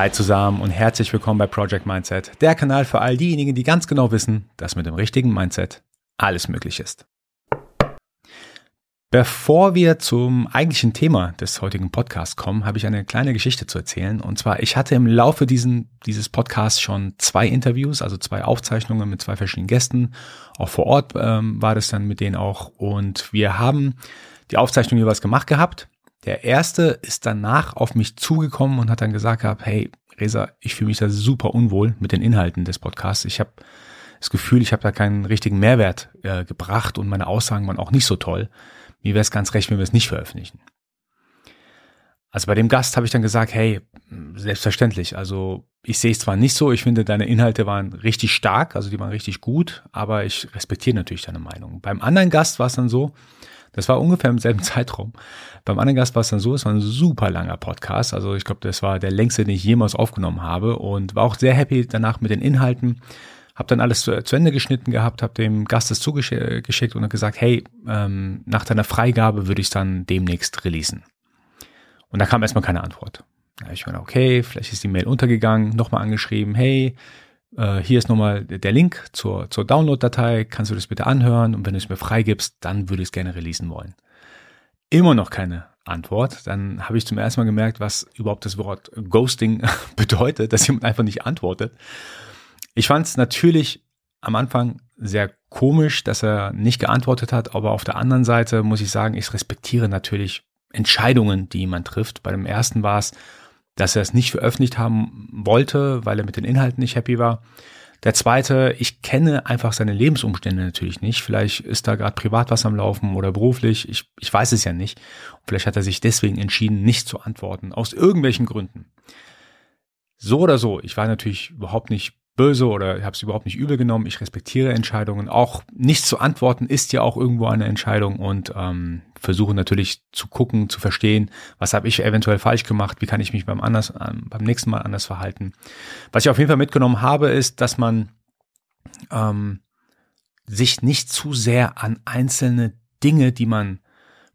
Hi zusammen und herzlich willkommen bei Project Mindset, der Kanal für all diejenigen, die ganz genau wissen, dass mit dem richtigen Mindset alles möglich ist. Bevor wir zum eigentlichen Thema des heutigen Podcasts kommen, habe ich eine kleine Geschichte zu erzählen. Und zwar, ich hatte im Laufe diesen, dieses Podcasts schon zwei Interviews, also zwei Aufzeichnungen mit zwei verschiedenen Gästen. Auch vor Ort ähm, war das dann mit denen auch. Und wir haben die Aufzeichnung jeweils gemacht gehabt. Der erste ist danach auf mich zugekommen und hat dann gesagt gehabt, hey, Resa, ich fühle mich da super unwohl mit den Inhalten des Podcasts. Ich habe das Gefühl, ich habe da keinen richtigen Mehrwert äh, gebracht und meine Aussagen waren auch nicht so toll mir wäre es ganz recht, wenn wir es nicht veröffentlichen. Also bei dem Gast habe ich dann gesagt, hey, selbstverständlich, also ich sehe es zwar nicht so, ich finde, deine Inhalte waren richtig stark, also die waren richtig gut, aber ich respektiere natürlich deine Meinung. Beim anderen Gast war es dann so, das war ungefähr im selben Zeitraum. Beim anderen Gast war es dann so, es war ein super langer Podcast, also ich glaube, das war der längste, den ich jemals aufgenommen habe und war auch sehr happy danach mit den Inhalten habe dann alles zu, zu, Ende geschnitten gehabt, habe dem Gast das zugeschickt und gesagt, hey, ähm, nach deiner Freigabe würde ich es dann demnächst releasen. Und da kam erstmal keine Antwort. Da habe ich mir gedacht, okay, vielleicht ist die Mail untergegangen, nochmal angeschrieben, hey, äh, hier ist nochmal der Link zur, zur Download-Datei, kannst du das bitte anhören und wenn du es mir freigibst, dann würde ich es gerne releasen wollen. Immer noch keine Antwort. Dann habe ich zum ersten Mal gemerkt, was überhaupt das Wort Ghosting bedeutet, dass jemand einfach nicht antwortet. Ich fand es natürlich am Anfang sehr komisch, dass er nicht geantwortet hat, aber auf der anderen Seite muss ich sagen, ich respektiere natürlich Entscheidungen, die jemand trifft. Bei dem ersten war es, dass er es nicht veröffentlicht haben wollte, weil er mit den Inhalten nicht happy war. Der zweite, ich kenne einfach seine Lebensumstände natürlich nicht. Vielleicht ist da gerade privat was am Laufen oder beruflich. Ich, ich weiß es ja nicht. Und vielleicht hat er sich deswegen entschieden, nicht zu antworten. Aus irgendwelchen Gründen. So oder so, ich war natürlich überhaupt nicht böse oder habe es überhaupt nicht übel genommen. Ich respektiere Entscheidungen. Auch nicht zu antworten ist ja auch irgendwo eine Entscheidung und ähm, versuche natürlich zu gucken, zu verstehen, was habe ich eventuell falsch gemacht, wie kann ich mich beim, anders, ähm, beim nächsten Mal anders verhalten. Was ich auf jeden Fall mitgenommen habe, ist, dass man ähm, sich nicht zu sehr an einzelne Dinge, die man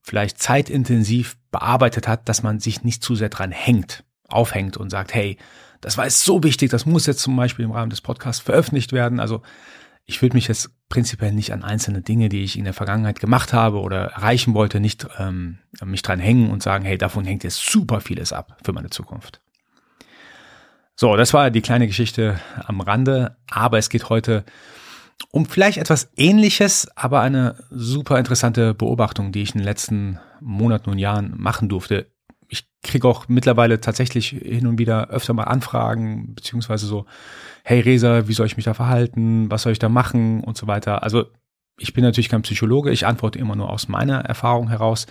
vielleicht zeitintensiv bearbeitet hat, dass man sich nicht zu sehr dran hängt, aufhängt und sagt, hey, das war jetzt so wichtig, das muss jetzt zum Beispiel im Rahmen des Podcasts veröffentlicht werden. Also ich würde mich jetzt prinzipiell nicht an einzelne Dinge, die ich in der Vergangenheit gemacht habe oder erreichen wollte, nicht ähm, mich dran hängen und sagen, hey, davon hängt jetzt super vieles ab für meine Zukunft. So, das war die kleine Geschichte am Rande, aber es geht heute um vielleicht etwas Ähnliches, aber eine super interessante Beobachtung, die ich in den letzten Monaten und Jahren machen durfte kriege auch mittlerweile tatsächlich hin und wieder öfter mal Anfragen, beziehungsweise so, hey Resa, wie soll ich mich da verhalten? Was soll ich da machen? Und so weiter. Also ich bin natürlich kein Psychologe, ich antworte immer nur aus meiner Erfahrung heraus.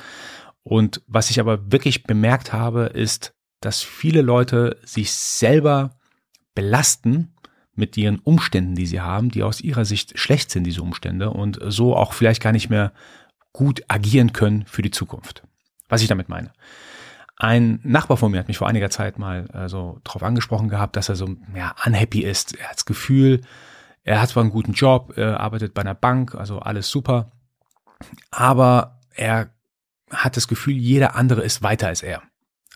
Und was ich aber wirklich bemerkt habe, ist, dass viele Leute sich selber belasten mit ihren Umständen, die sie haben, die aus ihrer Sicht schlecht sind, diese Umstände, und so auch vielleicht gar nicht mehr gut agieren können für die Zukunft. Was ich damit meine. Ein Nachbar von mir hat mich vor einiger Zeit mal äh, so drauf angesprochen gehabt, dass er so ja, unhappy ist. Er hat das Gefühl, er hat zwar einen guten Job, er arbeitet bei einer Bank, also alles super, aber er hat das Gefühl, jeder andere ist weiter als er.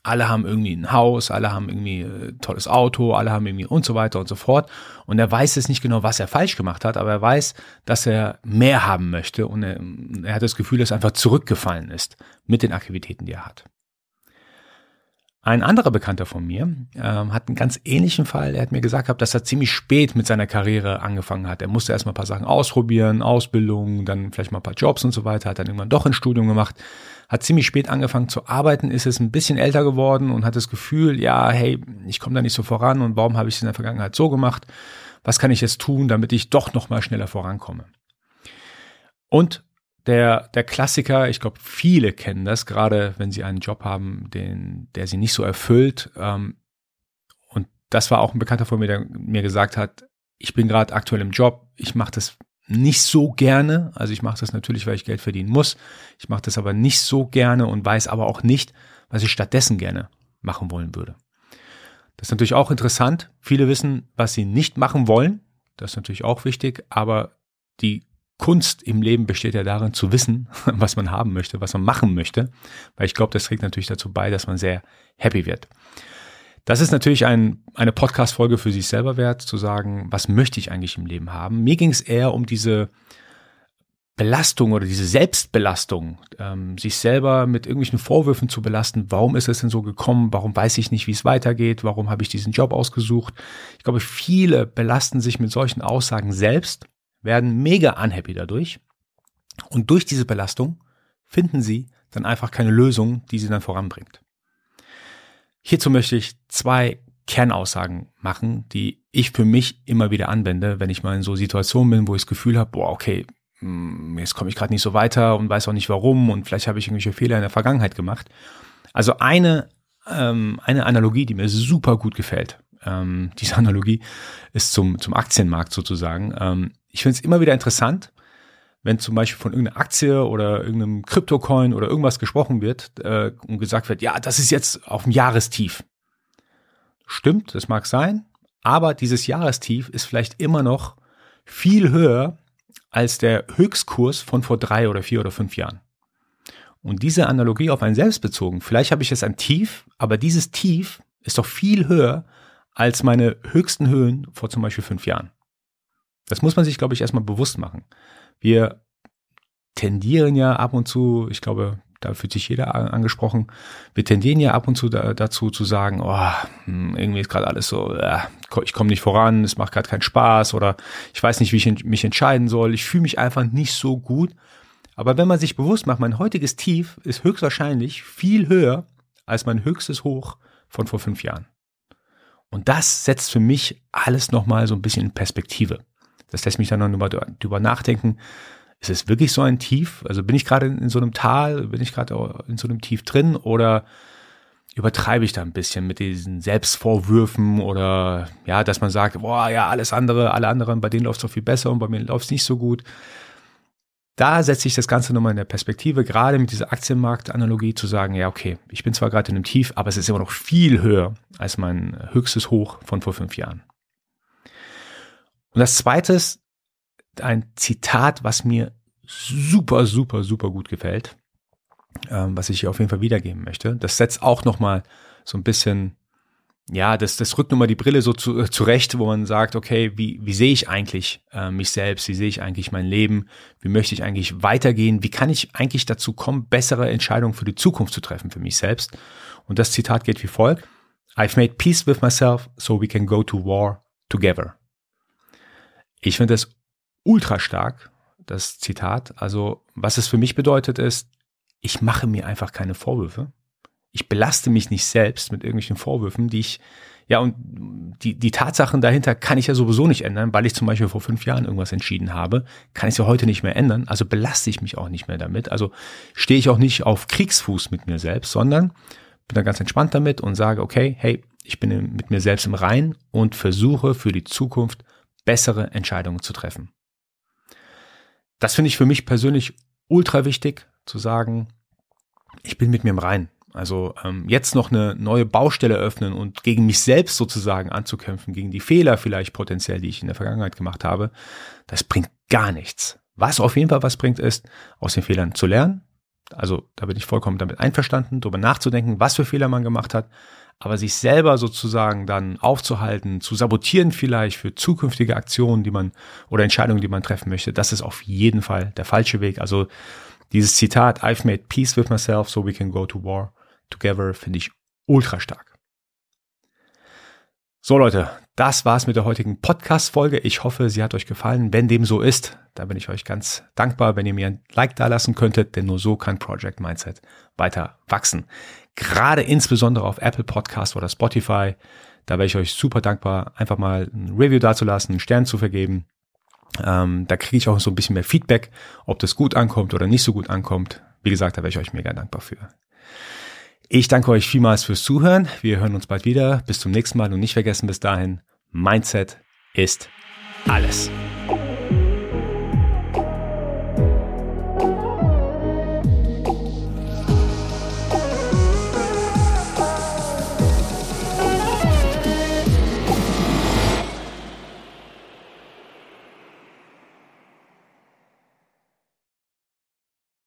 Alle haben irgendwie ein Haus, alle haben irgendwie ein äh, tolles Auto, alle haben irgendwie und so weiter und so fort. Und er weiß jetzt nicht genau, was er falsch gemacht hat, aber er weiß, dass er mehr haben möchte und er, er hat das Gefühl, dass er einfach zurückgefallen ist mit den Aktivitäten, die er hat. Ein anderer Bekannter von mir ähm, hat einen ganz ähnlichen Fall. Er hat mir gesagt, dass er ziemlich spät mit seiner Karriere angefangen hat. Er musste erstmal ein paar Sachen ausprobieren, Ausbildung, dann vielleicht mal ein paar Jobs und so weiter, hat dann irgendwann doch ein Studium gemacht, hat ziemlich spät angefangen zu arbeiten, ist jetzt ein bisschen älter geworden und hat das Gefühl, ja, hey, ich komme da nicht so voran und warum habe ich es in der Vergangenheit so gemacht? Was kann ich jetzt tun, damit ich doch noch schneller vorankomme? Und der, der Klassiker, ich glaube, viele kennen das, gerade wenn sie einen Job haben, den, der sie nicht so erfüllt. Ähm, und das war auch ein Bekannter von mir, der mir gesagt hat, ich bin gerade aktuell im Job, ich mache das nicht so gerne. Also ich mache das natürlich, weil ich Geld verdienen muss. Ich mache das aber nicht so gerne und weiß aber auch nicht, was ich stattdessen gerne machen wollen würde. Das ist natürlich auch interessant. Viele wissen, was sie nicht machen wollen. Das ist natürlich auch wichtig, aber die Kunst im Leben besteht ja darin zu wissen, was man haben möchte, was man machen möchte, weil ich glaube, das trägt natürlich dazu bei, dass man sehr happy wird. Das ist natürlich ein, eine Podcast-Folge für sich selber wert, zu sagen, was möchte ich eigentlich im Leben haben. Mir ging es eher um diese Belastung oder diese Selbstbelastung, ähm, sich selber mit irgendwelchen Vorwürfen zu belasten. Warum ist es denn so gekommen? Warum weiß ich nicht, wie es weitergeht? Warum habe ich diesen Job ausgesucht? Ich glaube, viele belasten sich mit solchen Aussagen selbst, werden mega unhappy dadurch. Und durch diese Belastung finden sie dann einfach keine Lösung, die sie dann voranbringt. Hierzu möchte ich zwei Kernaussagen machen, die ich für mich immer wieder anwende, wenn ich mal in so Situationen bin, wo ich das Gefühl habe, boah, okay, hm, jetzt komme ich gerade nicht so weiter und weiß auch nicht warum und vielleicht habe ich irgendwelche Fehler in der Vergangenheit gemacht. Also eine, ähm, eine Analogie, die mir super gut gefällt. Ähm, diese Analogie ist zum, zum Aktienmarkt sozusagen. Ähm, ich finde es immer wieder interessant, wenn zum Beispiel von irgendeiner Aktie oder irgendeinem Kryptocoin oder irgendwas gesprochen wird äh, und gesagt wird, ja, das ist jetzt auf dem Jahrestief. Stimmt, das mag sein, aber dieses Jahrestief ist vielleicht immer noch viel höher als der Höchstkurs von vor drei oder vier oder fünf Jahren. Und diese Analogie auf einen selbst bezogen, vielleicht habe ich jetzt ein Tief, aber dieses Tief ist doch viel höher als meine höchsten Höhen vor zum Beispiel fünf Jahren. Das muss man sich, glaube ich, erstmal bewusst machen. Wir tendieren ja ab und zu, ich glaube, da fühlt sich jeder angesprochen. Wir tendieren ja ab und zu da, dazu zu sagen, oh, hm, irgendwie ist gerade alles so, äh, ich komme nicht voran, es macht gerade keinen Spaß oder ich weiß nicht, wie ich mich entscheiden soll, ich fühle mich einfach nicht so gut. Aber wenn man sich bewusst macht, mein heutiges Tief ist höchstwahrscheinlich viel höher als mein höchstes Hoch von vor fünf Jahren. Und das setzt für mich alles nochmal so ein bisschen in Perspektive. Das lässt mich dann noch drüber nachdenken, ist es wirklich so ein Tief? Also bin ich gerade in so einem Tal, bin ich gerade in so einem Tief drin oder übertreibe ich da ein bisschen mit diesen Selbstvorwürfen oder ja, dass man sagt, boah, ja, alles andere, alle anderen, bei denen läuft es doch viel besser und bei mir läuft es nicht so gut. Da setze ich das Ganze nochmal in der Perspektive, gerade mit dieser Aktienmarktanalogie zu sagen, ja, okay, ich bin zwar gerade in einem Tief, aber es ist immer noch viel höher als mein höchstes Hoch von vor fünf Jahren. Und das zweite ist, ein Zitat, was mir super, super, super gut gefällt, ähm, was ich hier auf jeden Fall wiedergeben möchte. Das setzt auch nochmal so ein bisschen, ja, das, das rückt nochmal die Brille so zu, äh, zurecht, wo man sagt, okay, wie, wie sehe ich eigentlich äh, mich selbst? Wie sehe ich eigentlich mein Leben? Wie möchte ich eigentlich weitergehen? Wie kann ich eigentlich dazu kommen, bessere Entscheidungen für die Zukunft zu treffen für mich selbst? Und das Zitat geht wie folgt. I've made peace with myself so we can go to war together. Ich finde das ultra stark, das Zitat. Also, was es für mich bedeutet ist, ich mache mir einfach keine Vorwürfe. Ich belaste mich nicht selbst mit irgendwelchen Vorwürfen, die ich, ja, und die, die Tatsachen dahinter kann ich ja sowieso nicht ändern, weil ich zum Beispiel vor fünf Jahren irgendwas entschieden habe, kann ich es ja heute nicht mehr ändern, also belaste ich mich auch nicht mehr damit. Also stehe ich auch nicht auf Kriegsfuß mit mir selbst, sondern bin da ganz entspannt damit und sage, okay, hey, ich bin mit mir selbst im Rein und versuche für die Zukunft bessere Entscheidungen zu treffen. Das finde ich für mich persönlich ultra wichtig zu sagen, ich bin mit mir im Rein. Also ähm, jetzt noch eine neue Baustelle öffnen und gegen mich selbst sozusagen anzukämpfen, gegen die Fehler vielleicht potenziell, die ich in der Vergangenheit gemacht habe, das bringt gar nichts. Was auf jeden Fall was bringt, ist, aus den Fehlern zu lernen. Also da bin ich vollkommen damit einverstanden, darüber nachzudenken, was für Fehler man gemacht hat, aber sich selber sozusagen dann aufzuhalten, zu sabotieren vielleicht für zukünftige Aktionen, die man oder Entscheidungen, die man treffen möchte, das ist auf jeden Fall der falsche Weg. Also dieses Zitat, I've made peace with myself so we can go to war together, finde ich ultra stark. So Leute, das war's mit der heutigen Podcast-Folge. Ich hoffe, sie hat euch gefallen. Wenn dem so ist, da bin ich euch ganz dankbar, wenn ihr mir ein Like da lassen könntet, denn nur so kann Project Mindset weiter wachsen gerade insbesondere auf Apple Podcast oder Spotify. Da wäre ich euch super dankbar, einfach mal ein Review dazulassen, einen Stern zu vergeben. Ähm, da kriege ich auch so ein bisschen mehr Feedback, ob das gut ankommt oder nicht so gut ankommt. Wie gesagt, da wäre ich euch mega dankbar für. Ich danke euch vielmals fürs Zuhören. Wir hören uns bald wieder. Bis zum nächsten Mal und nicht vergessen bis dahin, Mindset ist alles.